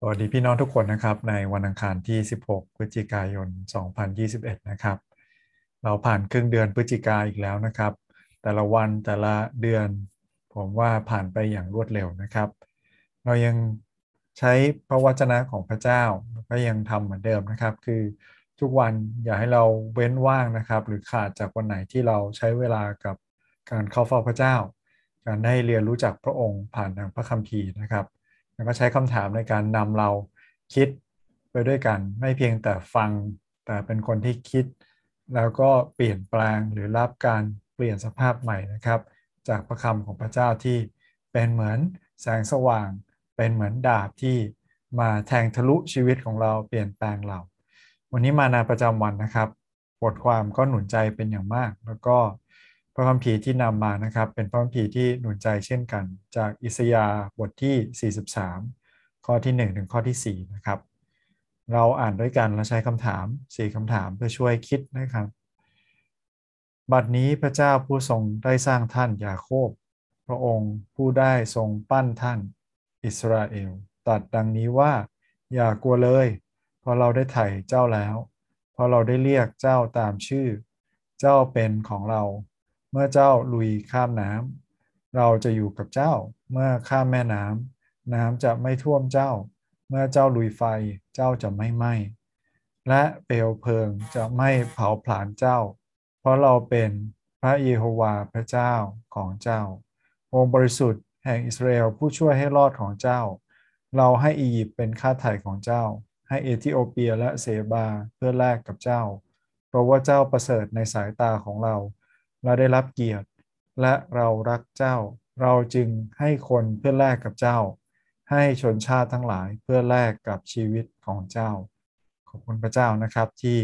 สวัสดีพี่น้องทุกคนนะครับในวันอังคารที่ 16 พฤศจิกายน 2021 นะครับ เราผ่านครึ่งเดือนพฤศจิกาอีกแล้วนะครับ แต่ละวันแต่ละเดือน ผมว่าผ่านไปอย่างรวดเร็วนะครับ เรายังใช้พระวจนะของพระเจ้าก็ยังทำเหมือนเดิมนะครับ คือทุกวันอย่าให้เราเว้นว่างนะครับ หรือขาดจากวันไหนที่เราใช้เวลากับการเข้าเฝ้าพระเจ้า การได้เรียนรู้จักพระองค์ผ่านทางพระคัมภีร์นะครับ แล้วก็ใช้คำถามในการนำเราคิดไปด้วยกัน ไม่เพียงแต่ฟัง แต่เป็นคนที่คิด แล้วก็เปลี่ยนแปลงหรือรับการเปลี่ยนสภาพใหม่นะครับ จากพระคำของพระเจ้าที่เป็นเหมือนแสงสว่าง เป็นเหมือนดาบที่มาแทงทะลุชีวิตของเราเปลี่ยนแปลงเรา วันนี้มานาประจำวันนะครับ บทความก็หนุนใจเป็นอย่างมาก แล้วก็ พระคัมภีร์ที่นำมานะครับ เป็นพระคัมภีร์ที่หนุนใจเช่นกัน จากอิสยาห์บทที่ 43 ข้อที่ 1 ถึงข้อที่ 4 นะครับ เราอ่านด้วยกันและใช้คำถาม 4คำถามเพื่อช่วยคิดนะครับ บัดนี้พระเจ้าผู้ทรงได้สร้างท่านยาโคบ พระองค์ผู้ได้ทรงปั้นท่านอิสราเอลตัดดังนี้ว่า อย่ากลัวเลย เพราะเราได้ไถ่เจ้าแล้ว เพราะเราได้เรียกเจ้าตามชื่อ เจ้าเป็นของเรา มื่อเจ้าลุยข้ามน้ำเราจะอยู่กับเจ้า เมื่อข้ามแม่น้ำน้ำจะไม่ท่วมเจ้า เมื่อเจ้าลุยไฟเจ้าจะไม่ไหม้และเปลวเพลิงจะไม่เผาผลาญเจ้า เพราะเราเป็นพระเยโฮวาพระเจ้าของเจ้า องค์บริสุทธิ์แห่งอิสราเอลผู้ช่วยให้รอดของเจ้า เราให้อียิปต์เป็นค่าไถ่ของเจ้า ให้เอธิโอเปียและเซบาเพื่อแลกกับเจ้า เพราะว่าเจ้าประเสริฐในสายตาของเรา เราได้รับเกียรติ และเรารักเจ้า เราจึงให้คนเพื่อแลกกับเจ้า ให้ชนชาติทั้งหลายเพื่อแลกกับชีวิตของเจ้า ขอบคุณพระเจ้านะครับที่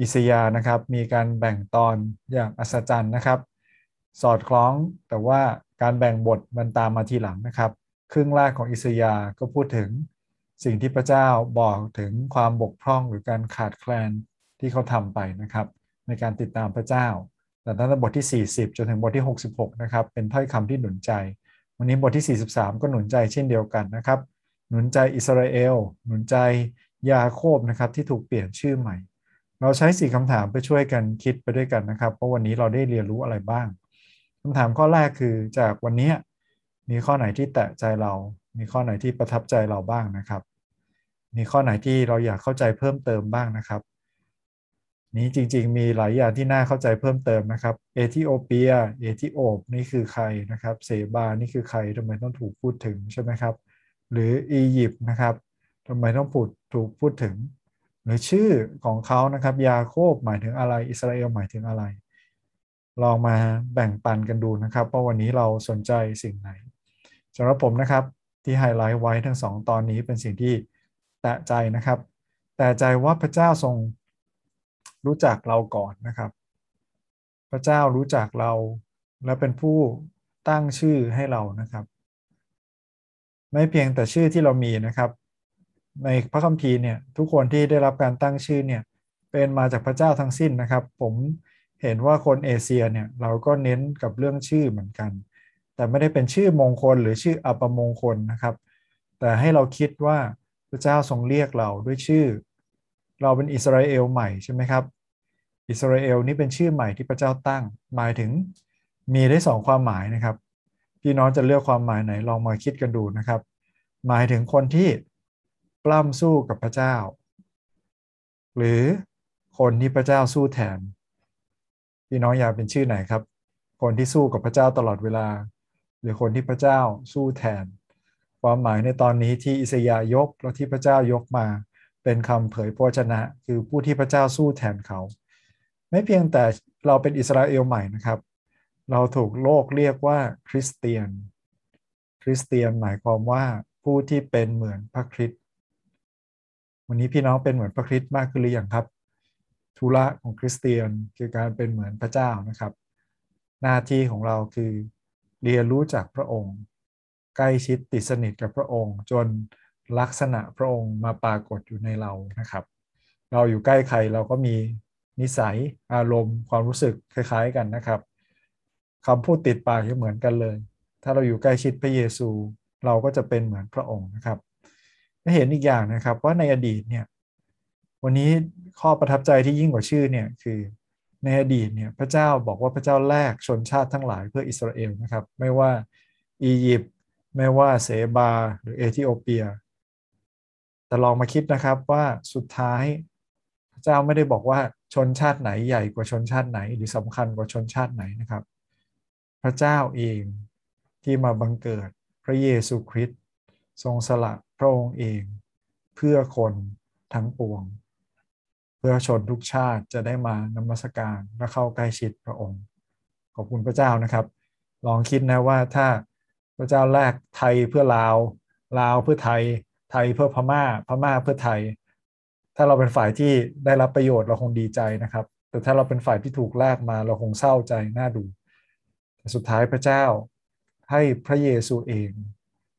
อิสยานะครับมีการแบ่งตอนอย่างอัศจรรย์นะครับ สอดคล้องแต่ว่าการแบ่งบทมันตามมาทีหลังนะครับ ครึ่งแรกของอิสยาก็พูดถึงสิ่งที่พระเจ้าบอกถึงความบกพร่องหรือการขาดแคลนที่เขาทำไปนะครับ ในการติดตามพระเจ้า แต่ตั้งแต่บทที่ 40 จนถึงบทที่ 66 นะครับ เป็นถ้อยคำที่หนุนใจ วันนี้บทที่ 43 ก็หนุนใจเช่นเดียวกันนะครับ หนุนใจอิสราเอล หนุนใจยาโคบนะครับที่ถูกเปลี่ยนชื่อใหม่ เราใช้สี่คำถามไปช่วยกันคิดไปด้วยกันนะครับ เพราะวันนี้เราได้เรียนรู้อะไรบ้างคำถามข้อแรกคือจากวันนี้มีข้อไหนที่แตะใจเรา มีข้อไหนที่ประทับใจเราบ้างนะครับ มีข้อไหนที่เราอยากเข้าใจเพิ่มเติมบ้างนะครับ นี้จริง ๆ มีหลายอย่างที่น่าเข้าใจเพิ่มเติมนะครับ เอธิโอเปีย เอธิโอปนี่คือใครนะครับ เซบา นี่คือใครทำไมต้องถูกพูดถึงใช่ไหมครับ หรืออียิปต์นะครับทำไมต้องพูดถูกพูดถึง หรือชื่อของเขานะครับ ยาโคบหมายถึงอะไร อิสราเอลหมายถึงอะไร ลองมาแบ่งปันกันดูนะครับว่าวันนี้เราสนใจสิ่งไหนสำหรับผมนะครับที่ไฮไลท์ไว้ทั้งสองตอนนี้เป็นสิ่งที่แตะใจนะครับ แต่ใจว่าพระเจ้าทรง รู้จักเราก่อนนะครับ พระเจ้ารู้จักเรา และเป็นผู้ตั้งชื่อให้เรานะครับ ไม่เพียงแต่ชื่อที่เรามีนะครับ ในพระคัมภีร์เนี่ยทุกคนที่ได้รับการตั้งชื่อเนี่ยเป็นมาจากพระเจ้าทั้งสิ้นนะครับ ผมเห็นว่าคนเอเชียเนี่ยเราก็เน้นกับเรื่องชื่อเหมือนกัน แต่ไม่ได้เป็นชื่อมงคลหรือชื่ออัปมงคลนะครับ แต่ให้เราคิดว่าพระเจ้าทรงเรียกเราด้วยชื่อ เราเป็นอิสราเอลใหม่ใช่ไหมครับ อิสราเอลนี่เป็นชื่อใหม่ที่พระเจ้าตั้ง หมายถึงมีได้สองความหมายนะครับ พี่น้องจะเลือกความหมายไหนลองมาคิดกันดูนะครับ หมายถึงคนที่ปล้ำสู้กับพระเจ้า หรือคนที่พระเจ้าสู้แทน พี่น้องอยากเป็นชื่อไหนครับ คนที่สู้กับพระเจ้าตลอดเวลา หรือคนที่พระเจ้าสู้แทน ความหมายในตอนนี้ที่อิสยายกแล้วที่พระเจ้ายกมา เป็นคำเผยพระชนะ คือผู้ที่พระเจ้าสู้แทนเขา ไม่เพียงแต่เราเป็นอิสราเอลใหม่นะครับ เราถูกโลกเรียกว่าคริสเตียน คริสเตียนหมายความว่าผู้ที่เป็นเหมือนพระคริสต์วันนี้พี่น้องเป็นเหมือนพระคริสต์มากขึ้นหรือยังครับ ธุระของคริสเตียนคือการเป็นเหมือนพระเจ้านะครับ หน้าที่ของเราคือเรียนรู้จากพระองค์ ใกล้ชิดติดสนิทกับพระองค์ จนลักษณะพระองค์มาปรากฏอยู่ในเรานะครับ เราอยู่ใกล้ใครเราก็มี นิสัยอารมณ์ ความรู้สึกคล้าย ๆกันนะครับคำพูดติดปากจะเหมือนกันเลย ถ้าเราอยู่ใกล้ชิดพระเยซู เราก็จะเป็นเหมือนพระองค์นะครับเห็นอีกอย่างนะครับว่าในอดีตเนี่ยวันนี้ข้อประทับใจที่ยิ่งกว่าชื่อเนี่ยคือในอดีตเนี่ยพระเจ้าบอกว่าพระเจ้าแลกชนชาติทั้งหลายเพื่ออิสราเอลนะครับ ไม่ว่าอียิปต์ไม่ว่าเซบาหรือเอธิโอเปีย แต่ลองมาคิดนะครับว่าสุดท้าย พระเจ้าไม่ได้บอกว่า ชนชาติไหนใหญ่กว่าชนชาติไหน หรือสำคัญกว่าชนชาติไหนนะครับ พระเจ้าเองที่มาบังเกิดพระเยซูคริสต์ทรงสละพระองค์เอง เพื่อคนทั้งปวง เพื่อชนทุกชาติจะได้มานมัสการและเข้าใกล้ชิดพระองค์ ขอบคุณพระเจ้านะครับ ลองคิดนะว่าถ้าพระเจ้าแรกไทยเพื่อลาวลาวเพื่อไทย ไทยเพื่อพม่า พม่าเพื่อไทย ถ้าเราเป็นฝ่ายที่ได้รับประโยชน์เราคงดีใจนะครับ แต่ถ้าเราเป็นฝ่ายที่ถูกแลกมาเราคงเศร้าใจน่าดูแต่สุดท้ายพระเจ้าให้พระเยซูเอง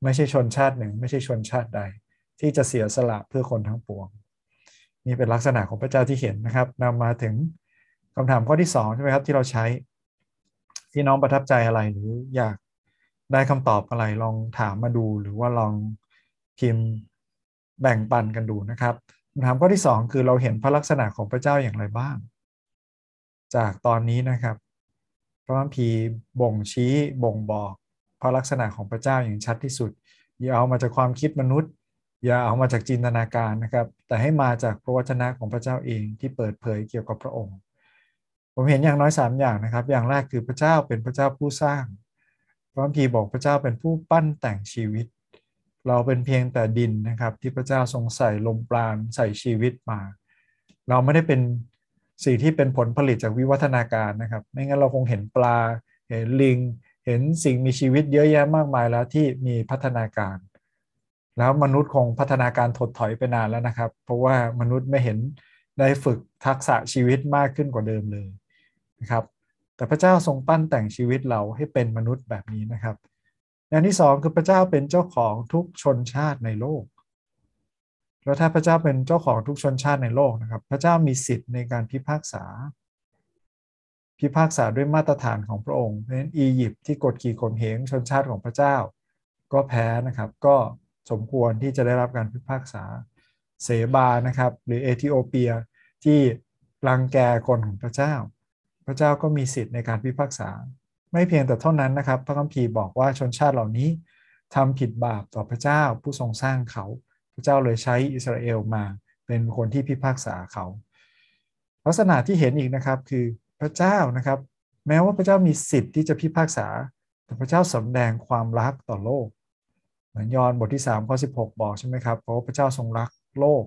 ไม่ใช่ชนชาติหนึ่ง ไม่ใช่ชนชาติใด ที่จะเสียสละเพื่อคนทั้งปวง นี่เป็นลักษณะของพระเจ้าที่เห็นนะครับนำมาถึงคำถามข้อที่2ใช่ไหมครับที่เราใช้ ที่น้องประทับใจอะไรหรืออยากได้คำตอบอะไรลองถามมาดูหรือว่าลองพิมพ์แบ่งปันกันดูนะครับ คำถามข้อที่ 2 คือเราเห็นพระลักษณะของพระเจ้าอย่างไรบ้าง จากตอนนี้นะครับ พระคัมภีร์บ่งชี้บ่งบอกพระลักษณะของพระเจ้าอย่างชัดที่สุด อย่าเอามาจากความคิดมนุษย์ อย่าเอามาจากจินตนาการนะครับ แต่ให้มาจากพระวจนะของพระเจ้าเองที่เปิดเผยเกี่ยวกับพระองค์ ผมเห็นอย่างน้อย 3 อย่างนะครับ อย่างแรกคือพระเจ้าเป็นพระเจ้าผู้สร้าง พระคัมภีร์บอกพระเจ้าเป็นผู้ปั้นแต่งชีวิต เราเป็นเพียงแต่ดินนะครับ ที่พระเจ้าทรงใส่ลมปราณใส่ชีวิตมา เราไม่ได้เป็นสิ่งที่เป็นผลผลิตจากวิวัฒนาการนะครับ ไม่งั้นเราคงเห็นปลา เห็นลิง เห็นสิ่งมีชีวิตเยอะแยะมากมายแล้วที่มีพัฒนาการ แล้วมนุษย์คงพัฒนาการถดถอยไปนานแล้วนะครับ เพราะว่ามนุษย์ไม่เห็นได้ฝึกทักษะชีวิตมากขึ้นกว่าเดิมเลยนะครับ แต่พระเจ้าทรงปั้นแต่งชีวิตเราให้เป็นมนุษย์แบบนี้นะครับ อย่างที่สองคือพระเจ้าเป็นเจ้าของทุกชนชาติในโลก แล้วถ้าพระเจ้าเป็นเจ้าของทุกชนชาติในโลกนะครับ พระเจ้ามีสิทธิ์ในการพิพากษา พิพากษาด้วยมาตรฐานของพระองค์เพราะฉะนั้นอียิปต์ที่กดขี่ข่มเหงชนชาติของพระเจ้า ก็แพ้นะครับ ก็สมควรที่จะได้รับการพิพากษาเสบานะครับ หรือเอธิโอเปียที่รังแกคนของพระเจ้า พระเจ้าก็มีสิทธิ์ในการพิพากษา ไม่เพียงแต่เท่านั้นนะครับ พระคัมภีร์บอกว่าชนชาติเหล่านี้ทำผิดบาปต่อพระเจ้าผู้ทรงสร้างเขา พระเจ้าเลยใช้อิสราเอลมาเป็นคนที่พิพากษาเขา ลักษณะที่เห็นอีกนะครับคือพระเจ้านะครับ แม้ว่าพระเจ้ามีสิทธิ์ที่จะพิพากษา แต่พระเจ้าสำแดงความรักต่อโลก เหมือนยอห์นบทที่3ข้อ16 บอกใช่ไหมครับเพราะว่าพระเจ้าทรงรักโลก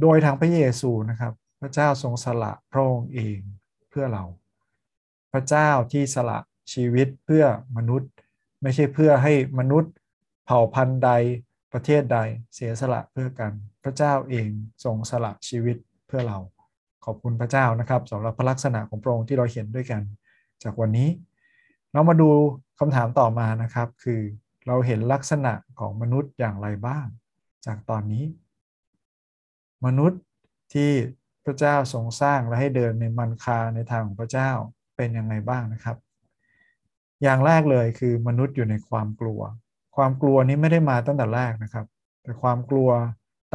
โดยทางพระเยซูนะครับ พระเจ้าทรงสละพระองค์เองเพื่อเรา ระเจ้าที่สละชีวิตเพื่อมนุษย์ ไม่ใช่เพื่อให้มนุษย์ เผ่าพันธุ์ใดประเทศใดเสียสละเพื่อกัน พระเจ้าเองทรงสละชีวิตเพื่อเรา ขอบคุณพระเจ้านะครับสำหรับพระลักษณะของพระองค์ที่เราเห็นด้วยกัน จากวันนี้ เรามาดูคำถามต่อมานะครับ คือเราเห็นลักษณะของมนุษย์อย่างไรบ้าง จากตอนนี้ มนุษย์ที่พระเจ้าทรงสร้างและให้เดินในมันคาในทางของพระเจ้า เป็นยังไงบ้างนะครับ อย่างแรกเลยคือมนุษย์อยู่ในความกลัว ความกลัวนี้ไม่ได้มาตั้งแต่แรกนะครับ แต่ความกลัว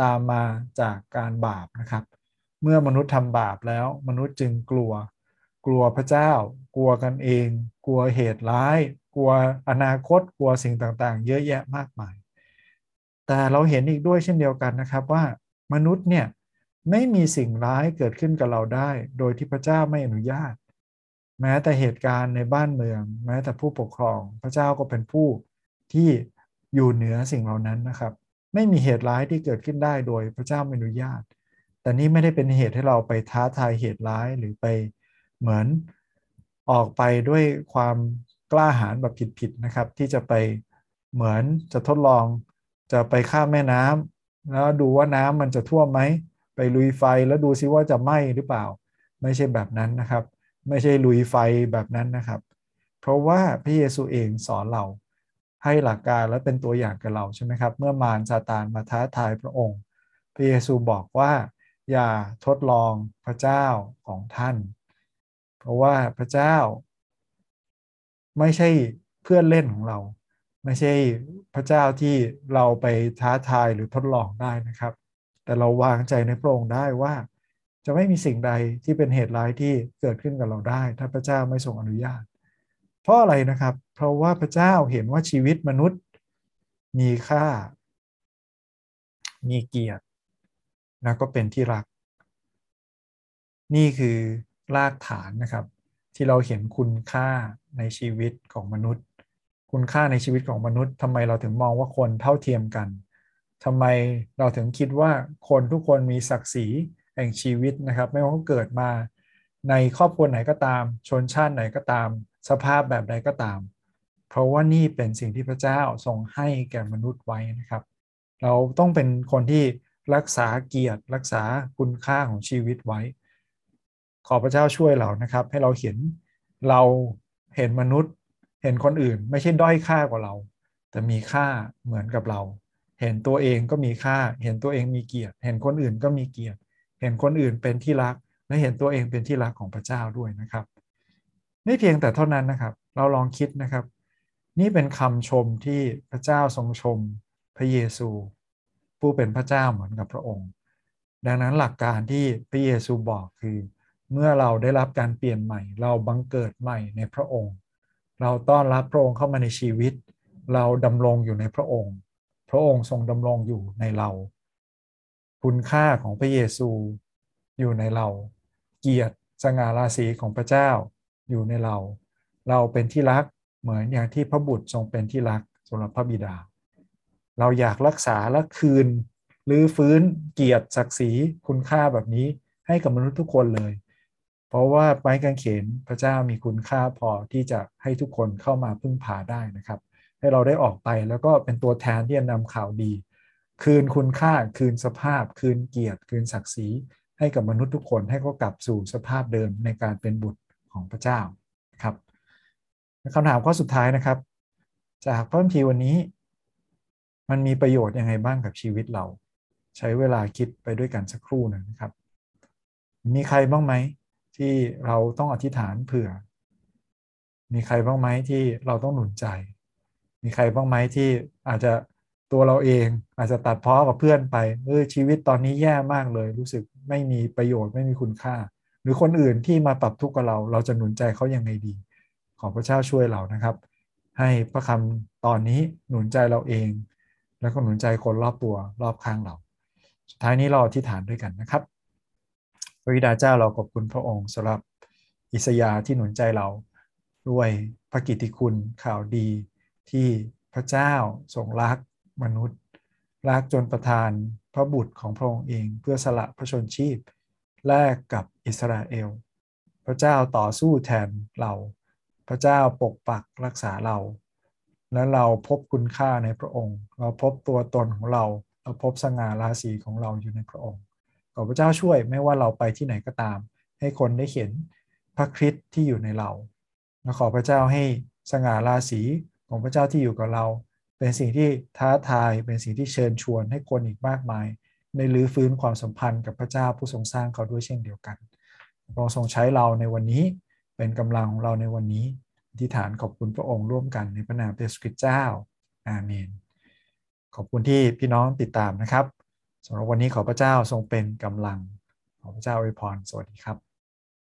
ตามมาจากการบาปนะครับ เมื่อมนุษย์ทำบาปแล้ว มนุษย์จึงกลัว กลัวพระเจ้า กลัวกันเอง กลัวเหตุร้าย กลัวอนาคต กลัวสิ่งต่างๆ เยอะแยะมากมาย แต่เราเห็นอีกด้วยเช่นเดียวกันนะครับว่ามนุษย์เนี่ยไม่มีสิ่งร้ายเกิดขึ้นกับเราได้ โดยที่พระเจ้าไม่อนุญาต แม้แต่เหตุการณ์ในบ้านเมือง แม้แต่ผู้ปกครอง พระเจ้าก็เป็นผู้ที่อยู่เหนือสิ่งเหล่านั้นนะครับ ไม่มีเหตุร้ายที่เกิดขึ้นได้โดยพระเจ้าไม่อนุญาต แต่นี่ไม่ได้เป็นเหตุให้เราไปท้าทายเหตุร้ายหรือไปเหมือนออกไปด้วยความกล้าหาญแบบผิดๆนะครับ ที่จะไปเหมือนจะทดลองจะไปข้ามแม่น้ำแล้วดูว่าน้ำมันจะท่วมไหมไปลุยไฟแล้วดูซิว่าจะไหม้หรือเปล่า ไม่ใช่แบบนั้นนะครับ ไม่ใช่ลุยไฟแบบนั้นนะครับ เพราะว่าพระเยซูเองสอนเราให้หลักการและเป็นตัวอย่างกับเราใช่ไหมครับ เมื่อมารซาตานมาท้าทายพระองค์ พระเยซูบอกว่าอย่าทดลองพระเจ้าของท่าน เพราะว่าพระเจ้า ไม่ใช่เพื่อนเล่นของเรา ไม่ใช่พระเจ้าที่เราไปท้าทายหรือทดลองได้นะครับ แต่เราวางใจในพระองค์ได้ว่า จะไม่มีสิ่งใดที่เป็นเหตุร้ายที่เกิดขึ้นกับเราได้ ถ้าพระเจ้าไม่ทรงอนุญาต เพราะอะไรนะครับ เพราะว่าพระเจ้าเห็นว่าชีวิตมนุษย์มีค่า มีเกียรติแล้วก็เป็นที่รัก นี่คือรากฐานนะครับ ที่เราเห็นคุณค่าในชีวิตของมนุษย์ คุณค่าในชีวิตของมนุษย์ทำไมเราถึงมองว่าคนเท่าเทียมกันทำไมเราถึงคิดว่าคนทุกคนมีศักดิ์ศรี แห่งชีวิตนะครับ ไม่ว่าเกิดมา ในครอบครัวไหนก็ตาม ชนชาติไหนก็ตาม สภาพแบบใดก็ตาม เพราะว่านี่เป็นสิ่งที่พระเจ้าทรงให้แก่มนุษย์ไว้นะครับ เราต้องเป็นคนที่รักษาเกียรติรักษาคุณค่าของชีวิตไว้ ขอพระเจ้าช่วยเรานะครับ ให้เราเห็นเราเห็นมนุษย์ เห็นคนอื่น ไม่ใช่ด้อยค่ากว่าเรา แต่มีค่าเหมือนกับเรา เห็นตัวเองก็มีค่า เห็นตัวเองมีเกียรติ เห็นคนอื่นก็มีเกียรติ เห็นคนอื่นเป็นที่รัก และเห็นตัวเองเป็นที่รักของพระเจ้าด้วยนะครับ ไม่เพียงแต่เท่านั้นนะครับ เราลองคิดนะครับ นี่เป็นคำชมที่พระเจ้าทรงชม พระเยซู ผู้เป็นพระเจ้าเหมือนกับพระองค์ ดังนั้นหลักการที่พระเยซูบอกคือ เมื่อเราได้รับการเปลี่ยนใหม่ เราบังเกิดใหม่ในพระองค์ เราต้อนรับพระองค์เข้ามาในชีวิต เราดำรงอยู่ในพระองค์ พระองค์ทรงดำรงอยู่ในเรา คุณค่าของพระเยซูอยู่ในเรา เกียรติสง่าราศีของพระเจ้าอยู่ในเรา เราเป็นที่รักเหมือนอย่างที่พระบุตรทรงเป็นที่รักสำหรับพระบิดา เราอยากรักษาและคืนหรือฟื้นเกียรติศักดิ์ศรีคุณค่าแบบนี้ให้กับมนุษย์ทุกคนเลย เพราะว่าไม้กางเขนพระเจ้ามีคุณค่าพอที่จะให้ทุกคนเข้ามาพึ่งพาได้นะครับ ให้เราได้ออกไปแล้วก็เป็นตัวแทนที่จะนำข่าวดี คืนคุณค่าคืนสภาพ คืนเกียรติ คืนศักดิ์ศรีให้กับมนุษย์ทุกคนให้เขากลับสู่สภาพเดิมในการเป็นบุตรของพระเจ้าครับคำถามข้อสุดท้ายนะครับ จากพระคัมภีร์วันนี้ มันมีประโยชน์ยังไงบ้างกับชีวิตเรา ใช้เวลาคิดไปด้วยกันสักครู่หนึ่งนะครับ มีใครบ้างไหมที่เราต้องอธิษฐานเผื่อ มีใครบ้างไหมที่เราต้องหนุนใจ มีใครบ้างไหมที่อาจจะ ตัวเราเองอาจจะตัดพ้อกับเพื่อนไปเออชีวิตตอนนี้แย่มากเลย รู้สึกไม่มีประโยชน์ไม่มีคุณค่า หรือคนอื่นที่มาปรับทุกข์กับเรา เราจะหนุนใจเขายังไงดี ขอพระเจ้าช่วยเรานะครับ ให้พระคำตอนนี้หนุนใจเราเอง แล้วก็หนุนใจคนรอบตัวรอบข้างเราสุดท้ายนี้เราอธิษฐานด้วยกันนะครับพระบิดาเจ้าเราขอบคุณพระองค์สำหรับอิสยาที่หนุนใจเราด้วยพระกิตติคุณข่าวดีที่พระเจ้าทรงรัก มนุษย์ รักจนประทานพระบุตรของพระองค์เองเพื่อสละพระชนชีพแลกกับอิสราเอล พระเจ้าต่อสู้แทนเรา พระเจ้าปกปักรักษาเรา และเราพบคุณค่าในพระองค์ เราพบตัวตนของเรา เราพบสง่าราศีของเราอยู่ในพระองค์ขอพระเจ้าช่วยไม่ว่าเราไปที่ไหนก็ตาม ให้คนได้เห็นพระคริสต์ที่อยู่ในเราและขอพระเจ้าให้สง่าราศีของพระเจ้าที่อยู่กับเรา เป็นสิ่งที่ท้าทายเป็นสิ่งที่เชิญชวนให้คนอีกมากมาย ในรื้อฟื้นความสัมพันธ์กับพระเจ้าผู้ทรงสร้างเขาด้วยเช่นเดียวกันพระองค์ทรงใช้เราในวันนี้เป็นกำลังของเราในวันนี้อธิฐานขอบคุณพระองค์ร่วมกันในพระนามพระเยซูคริสต์เจ้าอาเมน ขอบคุณที่พี่น้องติดตามนะครับสำหรับวันนี้ขอพระเจ้าทรงเป็นกำลังขอพระเจ้าอวยพรสวัสดีครับ